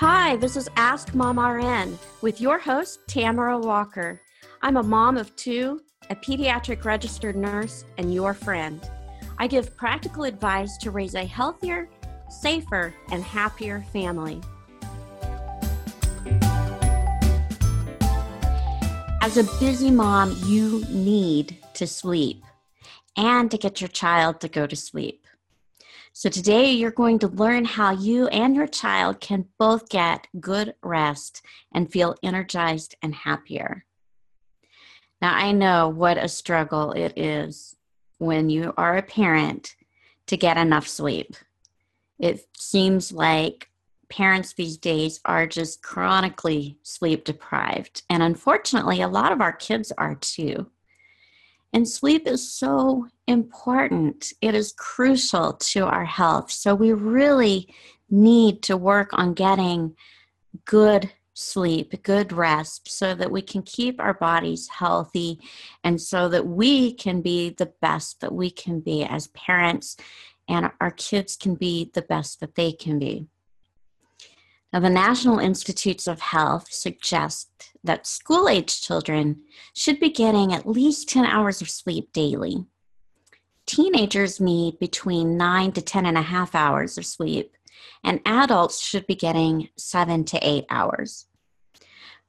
Hi, this is Ask Mom RN with your host, Tamara Walker. I'm a mom of two, a pediatric registered nurse, and your friend. I give practical advice to raise a healthier, safer, and happier family. As a busy mom, you need to sleep and to get your child to go to sleep. So, today you're going to learn how you and your child can both get good rest and feel energized and happier. Now, I know what a struggle it is when you are a parent to get enough sleep. It seems like parents these days are just chronically sleep deprived. And unfortunately, a lot of our kids are too. And sleep is so important. It is crucial to our health. So we really need to work on getting good sleep, good rest, so that we can keep our bodies healthy and so that we can be the best that we can be as parents and our kids can be the best that they can be. Now, the National Institutes of Health suggest that school age children should be getting at least 10 hours of sleep daily. Teenagers need between 9 to 10 and a half hours of sleep, and adults should be getting 7 to 8 hours.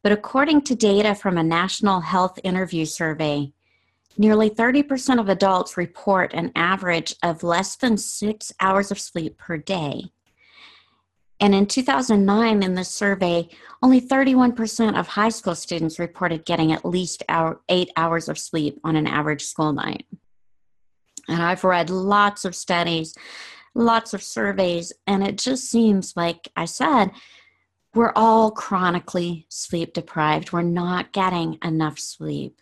But according to data from a national health interview survey, nearly 30% of adults report an average of less than six hours of sleep per day and in 2009, in this survey, only 31% of high school students reported getting at least hour, eight hours of sleep on an average school night. And I've read lots of studies, lots of surveys, and it just seems like I said, we're all chronically sleep deprived. We're not getting enough sleep.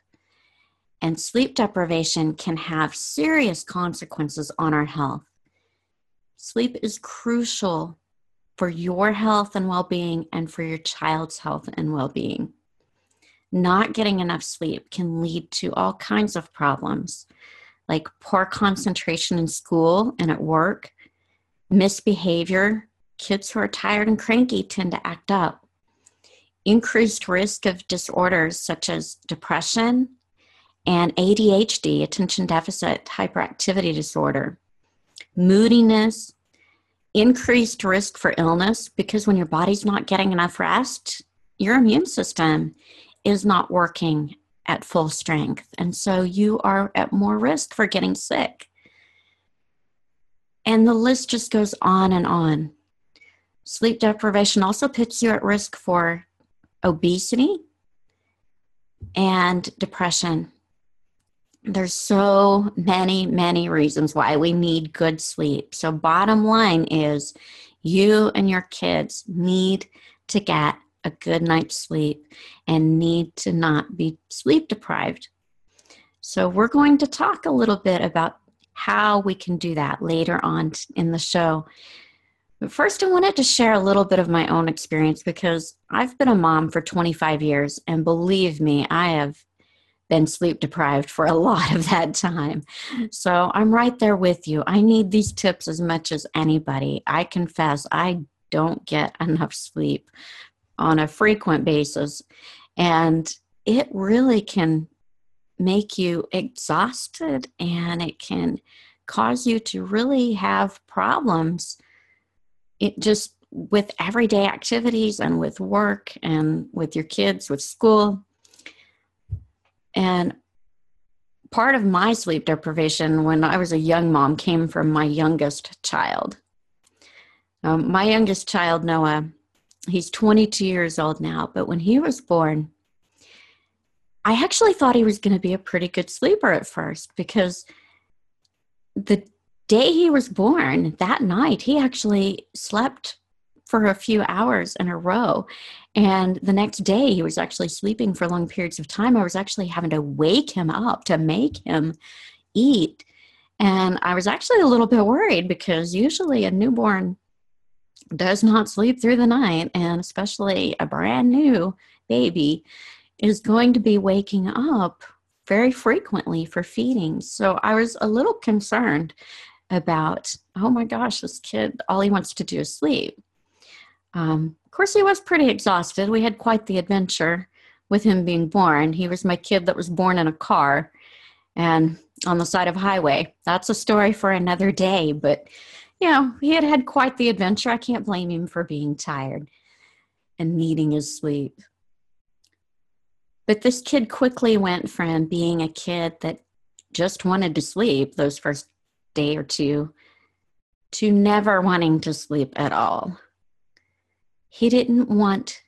And sleep deprivation can have serious consequences on our health. Sleep is crucial for your health and well being and for your child's health and well being. Not getting enough sleep can lead to all kinds of problems like poor concentration in school and at work, misbehavior. Kids who are tired and cranky tend to act up. Increased risk of disorders such as depression and ADHD, attention deficit hyperactivity disorder, moodiness, increased risk for illness because when your body's not getting enough rest, your immune system is not working at full strength. And so you are at more risk for getting sick. And the list just goes on and on. Sleep deprivation also puts you at risk for obesity and depression. There's so many, many reasons why we need good sleep. So, bottom line is you and your kids need to get a good night's sleep and need to not be sleep deprived. So, we're going to talk a little bit about how we can do that later on in the show. But first, I wanted to share a little bit of my own experience because I've been a mom for 25 years, and believe me, I have been sleep deprived for a lot of that time. So I'm right there with you. I need these tips as much as anybody. I confess I don't get enough sleep on a frequent basis. And it really can make you exhausted and it can cause you to really have problems. It just with everyday activities and with work and with your kids, with school. And part of my sleep deprivation when I was a young mom came from my youngest child. Um, my youngest child, Noah, he's 22 years old now, but when he was born, I actually thought he was going to be a pretty good sleeper at first because the day he was born, that night, he actually slept for a few hours in a row. And the next day, he was actually sleeping for long periods of time. I was actually having to wake him up to make him eat. And I was actually a little bit worried because usually a newborn does not sleep through the night, and especially a brand new baby is going to be waking up very frequently for feeding. So I was a little concerned about, oh my gosh, this kid, all he wants to do is sleep. Um, course, he was pretty exhausted. We had quite the adventure with him being born. He was my kid that was born in a car and on the side of a highway. That's a story for another day, but you know, he had had quite the adventure. I can't blame him for being tired and needing his sleep. But this kid quickly went from being a kid that just wanted to sleep those first day or two to never wanting to sleep at all. He didn't want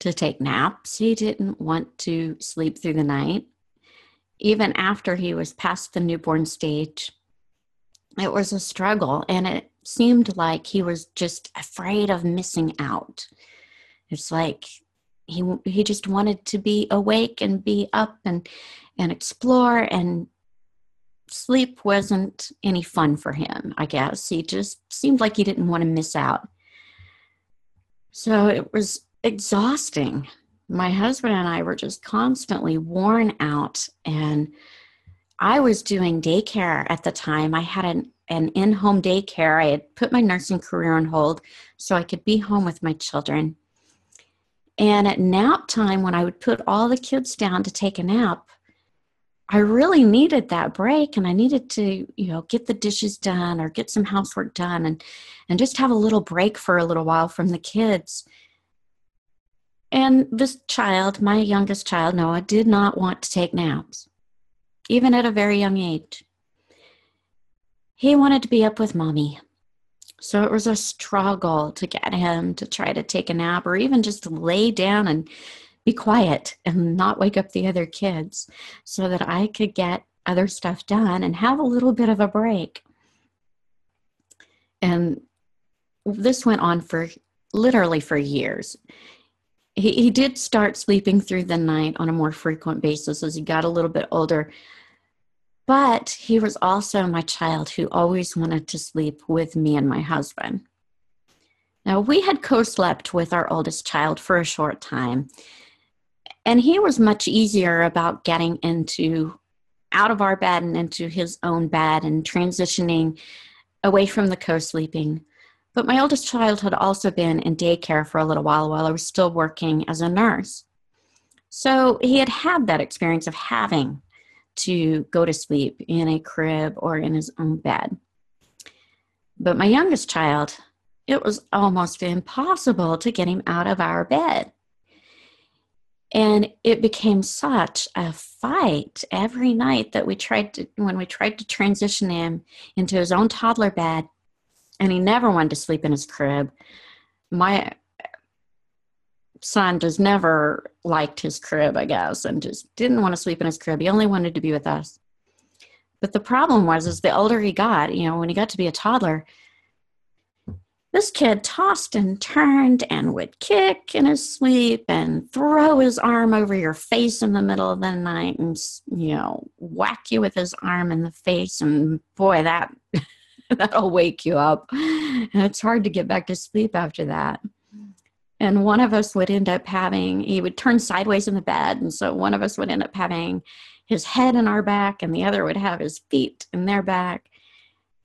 to take naps. He didn't want to sleep through the night. Even after he was past the newborn stage, it was a struggle and it seemed like he was just afraid of missing out. It's like he he just wanted to be awake and be up and and explore and sleep wasn't any fun for him, I guess. He just seemed like he didn't want to miss out. So it was exhausting. My husband and I were just constantly worn out, and I was doing daycare at the time. I had an, an in home daycare. I had put my nursing career on hold so I could be home with my children. And at nap time, when I would put all the kids down to take a nap, I really needed that break and I needed to, you know, get the dishes done or get some housework done and and just have a little break for a little while from the kids. And this child, my youngest child, Noah, did not want to take naps, even at a very young age. He wanted to be up with mommy. So it was a struggle to get him to try to take a nap or even just lay down and be quiet and not wake up the other kids so that I could get other stuff done and have a little bit of a break. And this went on for literally for years. He, he did start sleeping through the night on a more frequent basis as he got a little bit older. But he was also my child who always wanted to sleep with me and my husband. Now, we had co slept with our oldest child for a short time, and he was much easier about getting into out of our bed and into his own bed and transitioning away from the co sleeping. But my oldest child had also been in daycare for a little while while I was still working as a nurse. So he had had that experience of having to go to sleep in a crib or in his own bed. But my youngest child, it was almost impossible to get him out of our bed. And it became such a fight every night that we tried to, when we tried to transition him into his own toddler bed, and he never wanted to sleep in his crib. My son just never liked his crib, I guess, and just didn't want to sleep in his crib. He only wanted to be with us. But the problem was, as the older he got, you know, when he got to be a toddler, this kid tossed and turned and would kick in his sleep and throw his arm over your face in the middle of the night and you know whack you with his arm in the face and boy that that'll wake you up. And it's hard to get back to sleep after that. And one of us would end up having he would turn sideways in the bed and so one of us would end up having his head in our back and the other would have his feet in their back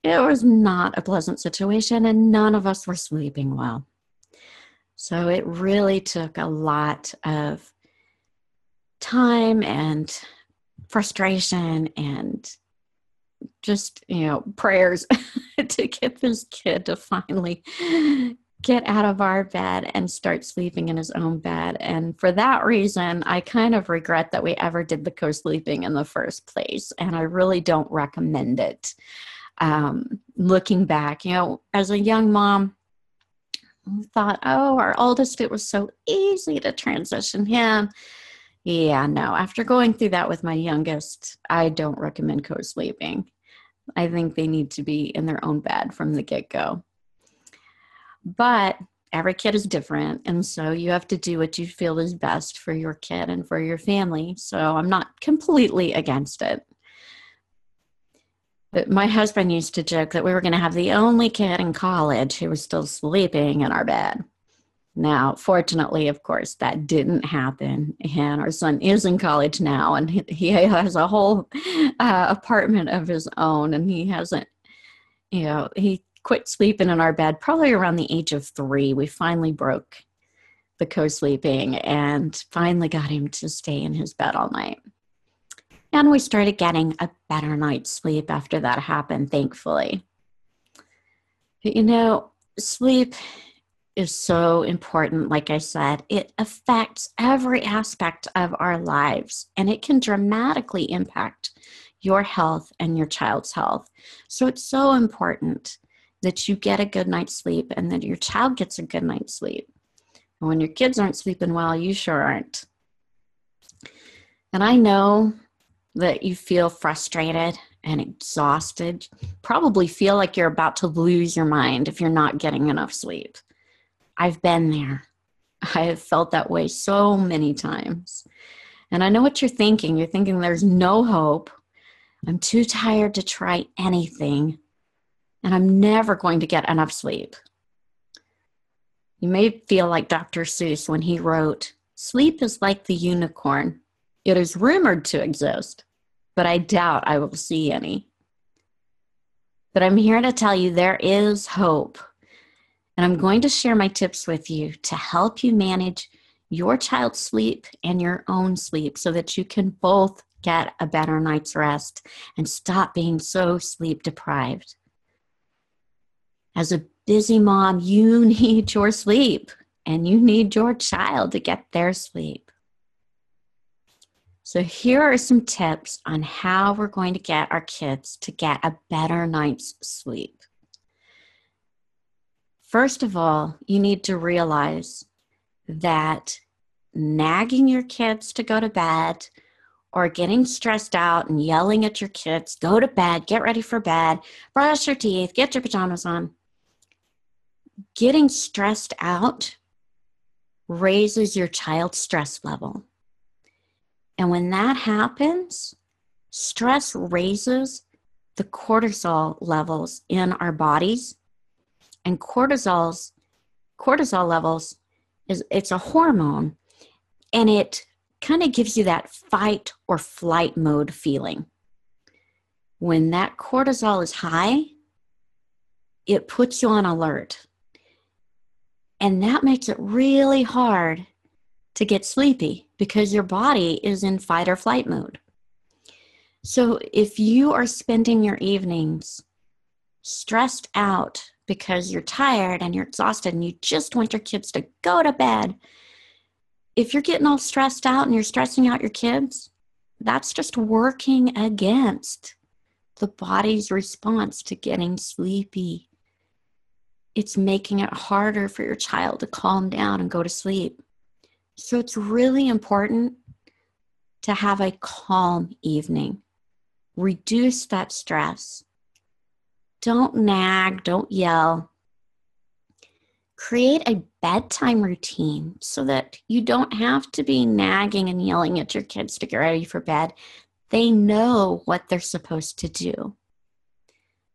it was not a pleasant situation, and none of us were sleeping well. So it really took a lot of time and frustration and just, you know, prayers to get this kid to finally get out of our bed and start sleeping in his own bed. And for that reason, I kind of regret that we ever did the co sleeping in the first place. And I really don't recommend it um, looking back, you know, as a young mom, thought, oh, our oldest, it was so easy to transition him. Yeah, no, after going through that with my youngest, I don't recommend co sleeping. I think they need to be in their own bed from the get go. But every kid is different. And so you have to do what you feel is best for your kid and for your family. So I'm not completely against it. My husband used to joke that we were going to have the only kid in college who was still sleeping in our bed. Now, fortunately, of course, that didn't happen. And our son is in college now, and he has a whole uh, apartment of his own, and he hasn't, you know, he quit sleeping in our bed probably around the age of three. We finally broke the co sleeping and finally got him to stay in his bed all night. And we started getting a better night's sleep after that happened, thankfully. But you know, sleep is so important. Like I said, it affects every aspect of our lives and it can dramatically impact your health and your child's health. So it's so important that you get a good night's sleep and that your child gets a good night's sleep. And when your kids aren't sleeping well, you sure aren't. And I know that you feel frustrated and exhausted, probably feel like you're about to lose your mind if you're not getting enough sleep. I've been there. I have felt that way so many times. And I know what you're thinking. You're thinking there's no hope. I'm too tired to try anything. And I'm never going to get enough sleep. You may feel like Dr. Seuss when he wrote, Sleep is like the unicorn. It is rumored to exist, but I doubt I will see any. But I'm here to tell you there is hope. And I'm going to share my tips with you to help you manage your child's sleep and your own sleep so that you can both get a better night's rest and stop being so sleep deprived. As a busy mom, you need your sleep and you need your child to get their sleep. So, here are some tips on how we're going to get our kids to get a better night's sleep. First of all, you need to realize that nagging your kids to go to bed or getting stressed out and yelling at your kids, go to bed, get ready for bed, brush your teeth, get your pajamas on. Getting stressed out raises your child's stress level. And when that happens, stress raises the cortisol levels in our bodies. And cortisol's cortisol levels is it's a hormone and it kind of gives you that fight or flight mode feeling. When that cortisol is high, it puts you on alert. And that makes it really hard to get sleepy because your body is in fight or flight mode. So if you are spending your evenings stressed out because you're tired and you're exhausted and you just want your kids to go to bed, if you're getting all stressed out and you're stressing out your kids, that's just working against the body's response to getting sleepy. It's making it harder for your child to calm down and go to sleep. So it's really important to have a calm evening. Reduce that stress. Don't nag, don't yell. Create a bedtime routine so that you don't have to be nagging and yelling at your kids to get ready for bed. They know what they're supposed to do.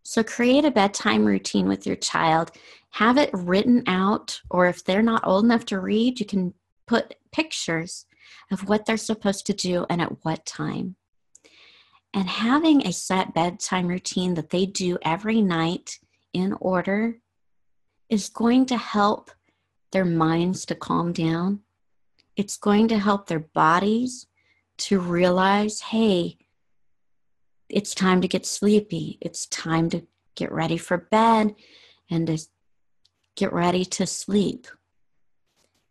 So, create a bedtime routine with your child. Have it written out, or if they're not old enough to read, you can put pictures of what they're supposed to do and at what time. And having a set bedtime routine that they do every night in order is going to help their minds to calm down. It's going to help their bodies to realize hey, it's time to get sleepy. It's time to get ready for bed and to get ready to sleep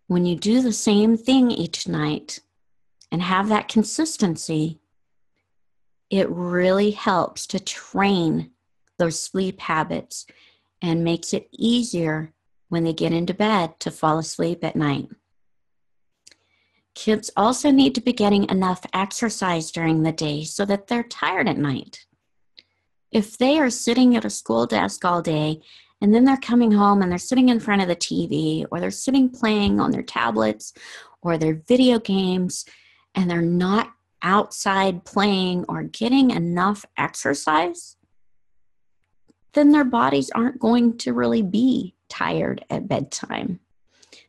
when you do the same thing each night and have that consistency, it really helps to train those sleep habits and makes it easier when they get into bed to fall asleep at night. Kids also need to be getting enough exercise during the day so that they're tired at night. If they are sitting at a school desk all day and then they're coming home and they're sitting in front of the TV or they're sitting playing on their tablets or their video games and they're not outside playing or getting enough exercise, then their bodies aren't going to really be tired at bedtime.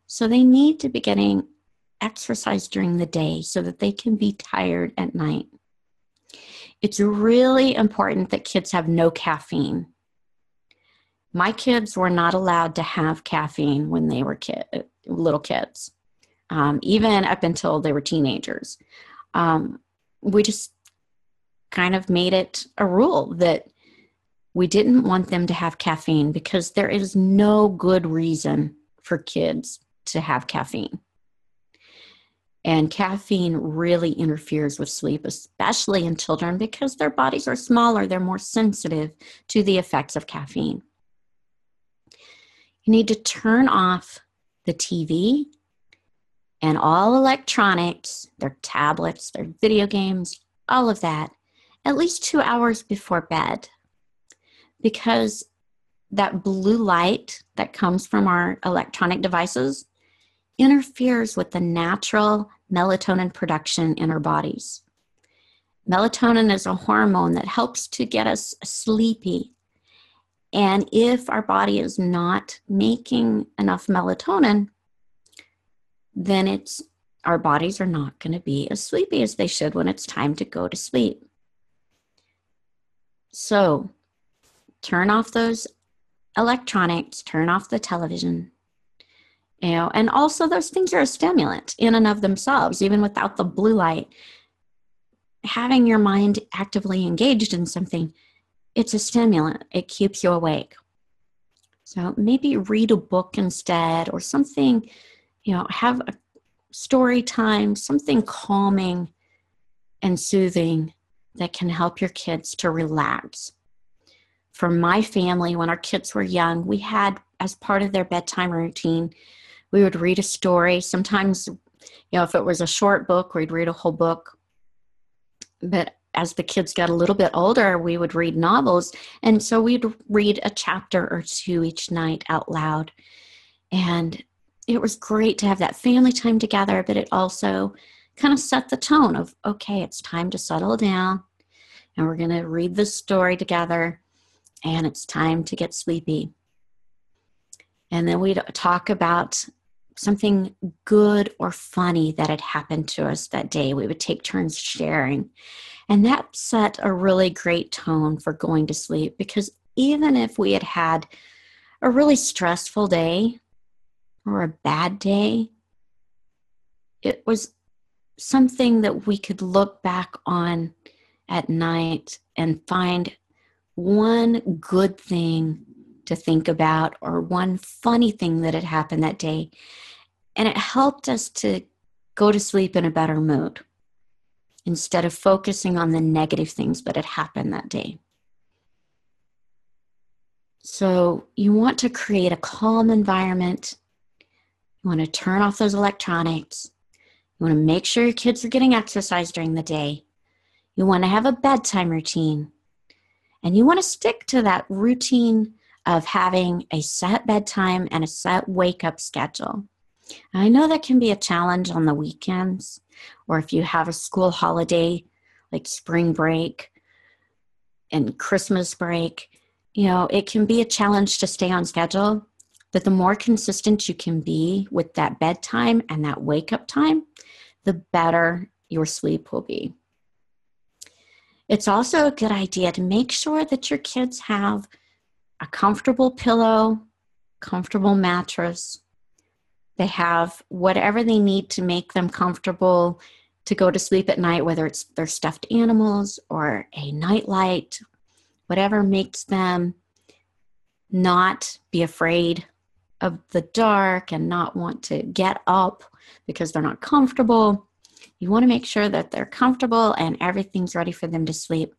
So they need to be getting exercise during the day so that they can be tired at night. It's really important that kids have no caffeine my kids were not allowed to have caffeine when they were kid, little kids. um, even up until they were teenagers. Um, we just kind of made it a rule that we didn't want them to have caffeine because there is no good reason for kids to have caffeine. And caffeine really interferes with sleep, especially in children because their bodies are smaller, they're more sensitive to the effects of caffeine. You need to turn off the TV and all electronics, their tablets, their video games, all of that, at least two hours before bed. Because that blue light that comes from our electronic devices interferes with the natural melatonin production in our bodies. Melatonin is a hormone that helps to get us sleepy. And if our body is not making enough melatonin, then it's our bodies are not going to be as sleepy as they should when it's time to go to sleep. So, turn off those electronics, turn off the television. You know, and also those things are a stimulant in and of themselves, even without the blue light. Having your mind actively engaged in something, it's a stimulant. It keeps you awake. So maybe read a book instead or something you know, have a story time, something calming and soothing that can help your kids to relax. For my family, when our kids were young, we had as part of their bedtime routine, we would read a story. Sometimes, you know, if it was a short book, we'd read a whole book. But as the kids got a little bit older, we would read novels. And so we'd read a chapter or two each night out loud. And it was great to have that family time together, but it also kind of set the tone of okay, it's time to settle down and we're going to read this story together and it's time to get sleepy. And then we'd talk about something good or funny that had happened to us that day. We would take turns sharing. And that set a really great tone for going to sleep because even if we had had a really stressful day, or a bad day. It was something that we could look back on at night and find one good thing to think about or one funny thing that had happened that day. And it helped us to go to sleep in a better mood instead of focusing on the negative things that had happened that day. So, you want to create a calm environment you want to turn off those electronics. You want to make sure your kids are getting exercise during the day. You want to have a bedtime routine. And you want to stick to that routine of having a set bedtime and a set wake up schedule. I know that can be a challenge on the weekends or if you have a school holiday like spring break and Christmas break. You know, it can be a challenge to stay on schedule. But the more consistent you can be with that bedtime and that wake up time, the better your sleep will be. It's also a good idea to make sure that your kids have a comfortable pillow, comfortable mattress. They have whatever they need to make them comfortable to go to sleep at night, whether it's their stuffed animals or a nightlight, whatever makes them not be afraid of the dark and not want to get up because they're not comfortable. You want to make sure that they're comfortable and everything's ready for them to sleep.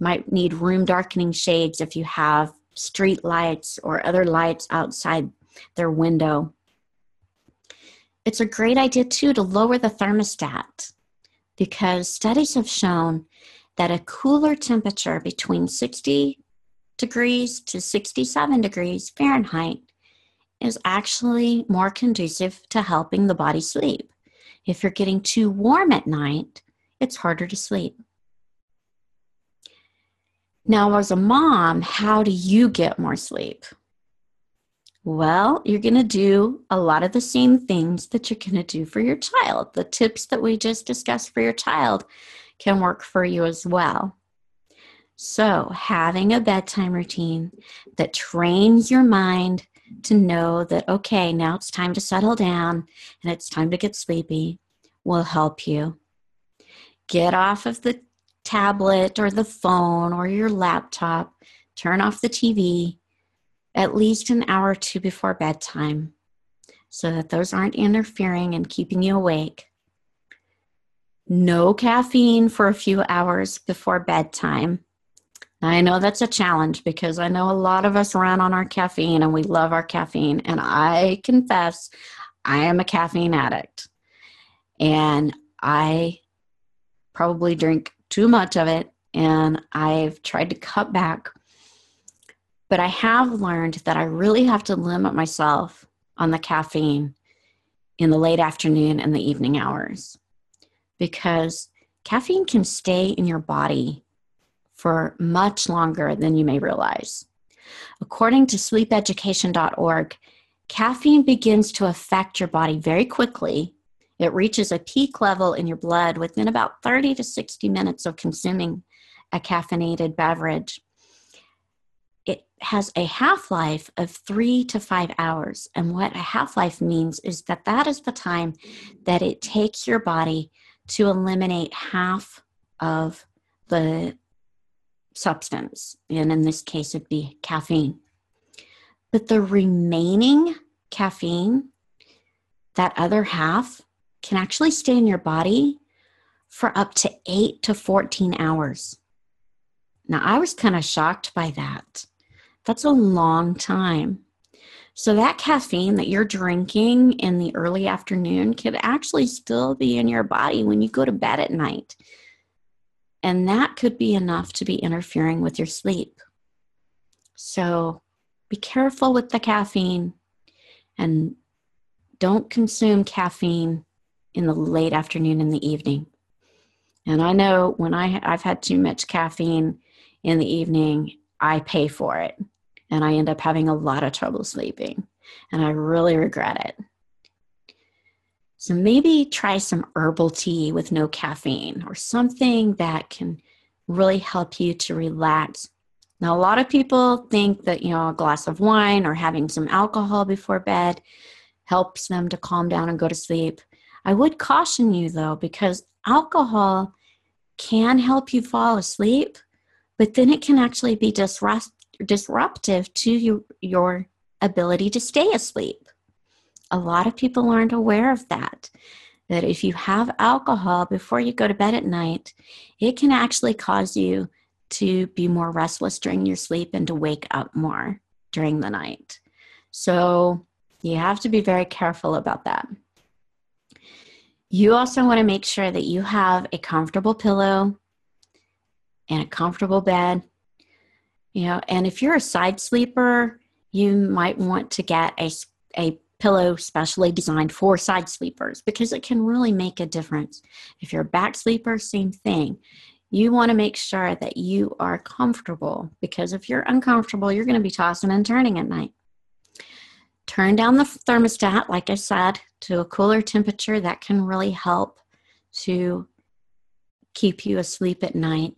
You might need room darkening shades if you have street lights or other lights outside their window. It's a great idea too to lower the thermostat because studies have shown that a cooler temperature between 60 degrees to 67 degrees Fahrenheit is actually more conducive to helping the body sleep. If you're getting too warm at night, it's harder to sleep. Now, as a mom, how do you get more sleep? Well, you're going to do a lot of the same things that you're going to do for your child. The tips that we just discussed for your child can work for you as well. So, having a bedtime routine that trains your mind to know that, okay, now it's time to settle down and it's time to get sleepy will help you. Get off of the tablet or the phone or your laptop, turn off the TV at least an hour or two before bedtime so that those aren't interfering and keeping you awake. No caffeine for a few hours before bedtime. I know that's a challenge because I know a lot of us run on our caffeine and we love our caffeine. And I confess, I am a caffeine addict. And I probably drink too much of it. And I've tried to cut back. But I have learned that I really have to limit myself on the caffeine in the late afternoon and the evening hours because caffeine can stay in your body for much longer than you may realize. According to sleepeducation.org, caffeine begins to affect your body very quickly. It reaches a peak level in your blood within about 30 to 60 minutes of consuming a caffeinated beverage. Has a half life of three to five hours. And what a half life means is that that is the time that it takes your body to eliminate half of the substance. And in this case, it'd be caffeine. But the remaining caffeine, that other half, can actually stay in your body for up to 8 to 14 hours. Now, I was kind of shocked by that. That's a long time. So, that caffeine that you're drinking in the early afternoon could actually still be in your body when you go to bed at night. And that could be enough to be interfering with your sleep. So, be careful with the caffeine and don't consume caffeine in the late afternoon and the evening. And I know when I, I've had too much caffeine in the evening, I pay for it and I end up having a lot of trouble sleeping. And I really regret it. So maybe try some herbal tea with no caffeine or something that can really help you to relax. Now, a lot of people think that, you know, a glass of wine or having some alcohol before bed helps them to calm down and go to sleep. I would caution you though, because alcohol can help you fall asleep, but then it can actually be disrupt- disruptive to you, your ability to stay asleep. A lot of people aren't aware of that. That if you have alcohol before you go to bed at night, it can actually cause you to be more restless during your sleep and to wake up more during the night. So you have to be very careful about that. You also want to make sure that you have a comfortable pillow and a comfortable bed you know, and if you're a side sleeper, you might want to get a, a pillow specially designed for side sleepers because it can really make a difference. If you're a back sleeper, same thing. You want to make sure that you are comfortable because if you're uncomfortable, you're going to be tossing and turning at night. Turn down the thermostat, like I said, to a cooler temperature. That can really help to keep you asleep at night.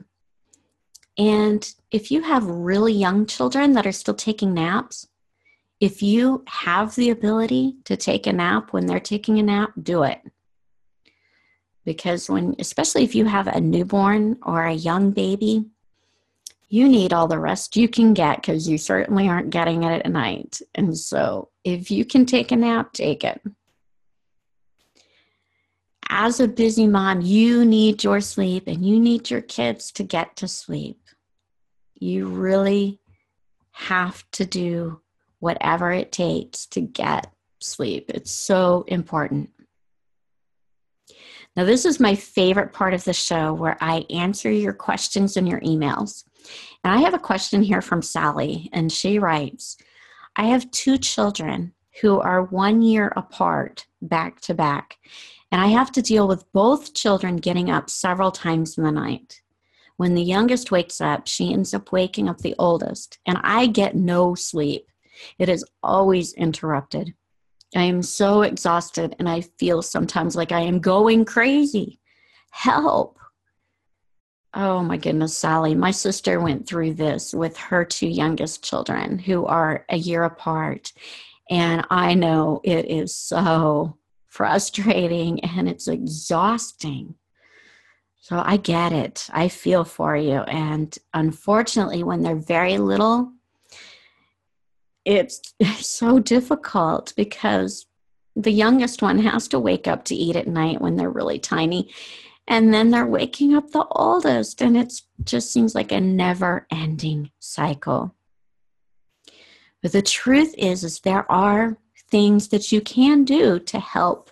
And if you have really young children that are still taking naps, if you have the ability to take a nap when they're taking a nap, do it. Because when, especially if you have a newborn or a young baby, you need all the rest you can get because you certainly aren't getting it at night. And so if you can take a nap, take it. As a busy mom, you need your sleep and you need your kids to get to sleep you really have to do whatever it takes to get sleep. It's so important. Now, this is my favorite part of the show where I answer your questions in your emails. And I have a question here from Sally, and she writes I have two children who are one year apart, back to back, and I have to deal with both children getting up several times in the night. When the youngest wakes up, she ends up waking up the oldest, and I get no sleep. It is always interrupted. I am so exhausted, and I feel sometimes like I am going crazy. Help! Oh my goodness, Sally. My sister went through this with her two youngest children who are a year apart. And I know it is so frustrating and it's exhausting. So I get it. I feel for you. And unfortunately, when they're very little, it's so difficult because the youngest one has to wake up to eat at night when they're really tiny and then they're waking up the oldest and it just seems like a never ending cycle but the truth is is there are things that you can do to help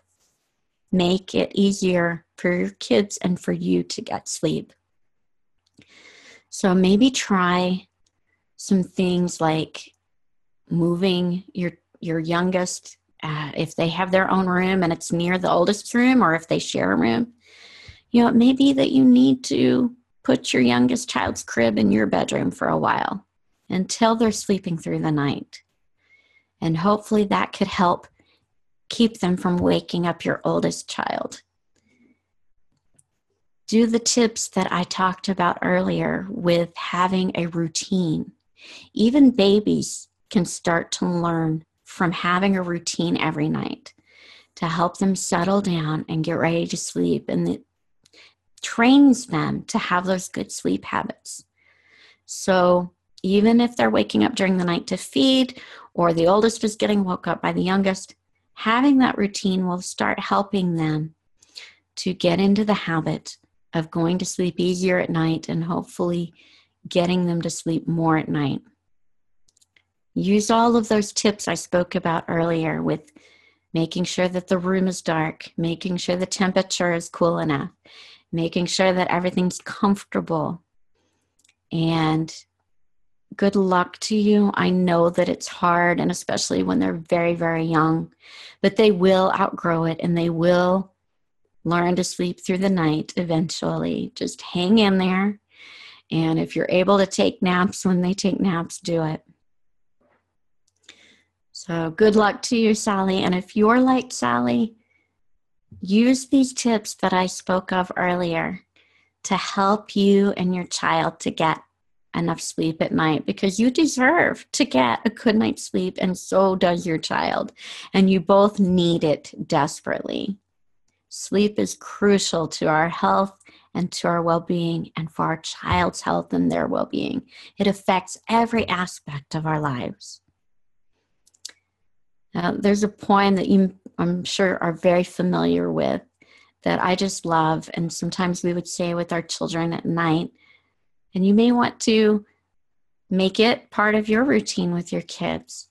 make it easier for your kids and for you to get sleep so maybe try some things like moving your your youngest uh, if they have their own room and it's near the oldest room or if they share a room you know, it may be that you need to put your youngest child's crib in your bedroom for a while until they're sleeping through the night. And hopefully that could help keep them from waking up your oldest child. Do the tips that I talked about earlier with having a routine. Even babies can start to learn from having a routine every night to help them settle down and get ready to sleep. And it trains them to have those good sleep habits. So even if they're waking up during the night to feed, or the oldest is getting woke up by the youngest, having that routine will start helping them to get into the habit of going to sleep easier at night and hopefully getting them to sleep more at night. Use all of those tips I spoke about earlier with making sure that the room is dark, making sure the temperature is cool enough, making sure that everything's comfortable. And good luck to you. I know that it's hard, and especially when they're very, very young, but they will outgrow it and they will learn to sleep through the night eventually. Just hang in there. And if you're able to take naps when they take naps, do it. So, good luck to you, Sally. And if you're like Sally, Use these tips that I spoke of earlier to help you and your child to get enough sleep at night because you deserve to get a good night's sleep, and so does your child. And you both need it desperately. Sleep is crucial to our health and to our well being, and for our child's health and their well being. It affects every aspect of our lives. Uh, there's a poem that you, I'm sure, are very familiar with that I just love, and sometimes we would say with our children at night. And you may want to make it part of your routine with your kids.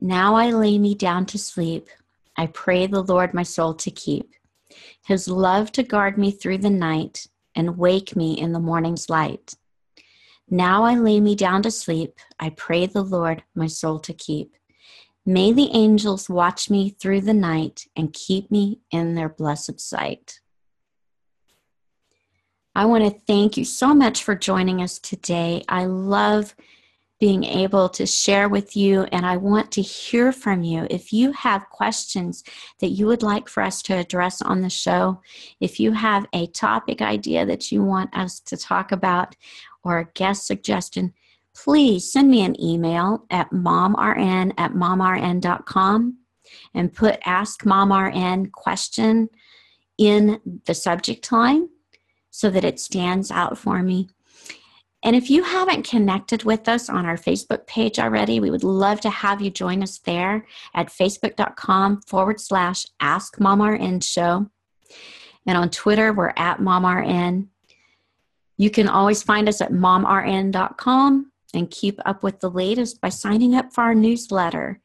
Now I lay me down to sleep. I pray the Lord my soul to keep, his love to guard me through the night and wake me in the morning's light. Now I lay me down to sleep. I pray the Lord my soul to keep. May the angels watch me through the night and keep me in their blessed sight. I want to thank you so much for joining us today. I love being able to share with you, and I want to hear from you. If you have questions that you would like for us to address on the show, if you have a topic idea that you want us to talk about, or a guest suggestion, please send me an email at momrn at momrn.com and put Ask MomRN question in the subject line so that it stands out for me. And if you haven't connected with us on our Facebook page already, we would love to have you join us there at facebook.com forward slash Ask Show. And on Twitter, we're at MomRN. You can always find us at momrn.com and keep up with the latest by signing up for our newsletter.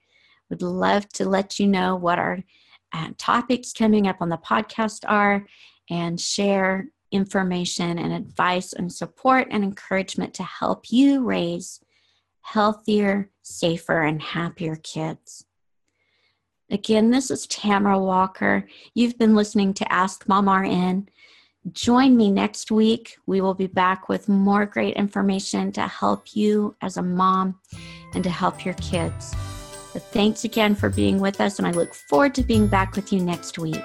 We'd love to let you know what our uh, topics coming up on the podcast are and share information and advice and support and encouragement to help you raise healthier, safer, and happier kids. Again, this is Tamara Walker. You've been listening to Ask Mom RN. Join me next week. We will be back with more great information to help you as a mom and to help your kids. But thanks again for being with us, and I look forward to being back with you next week.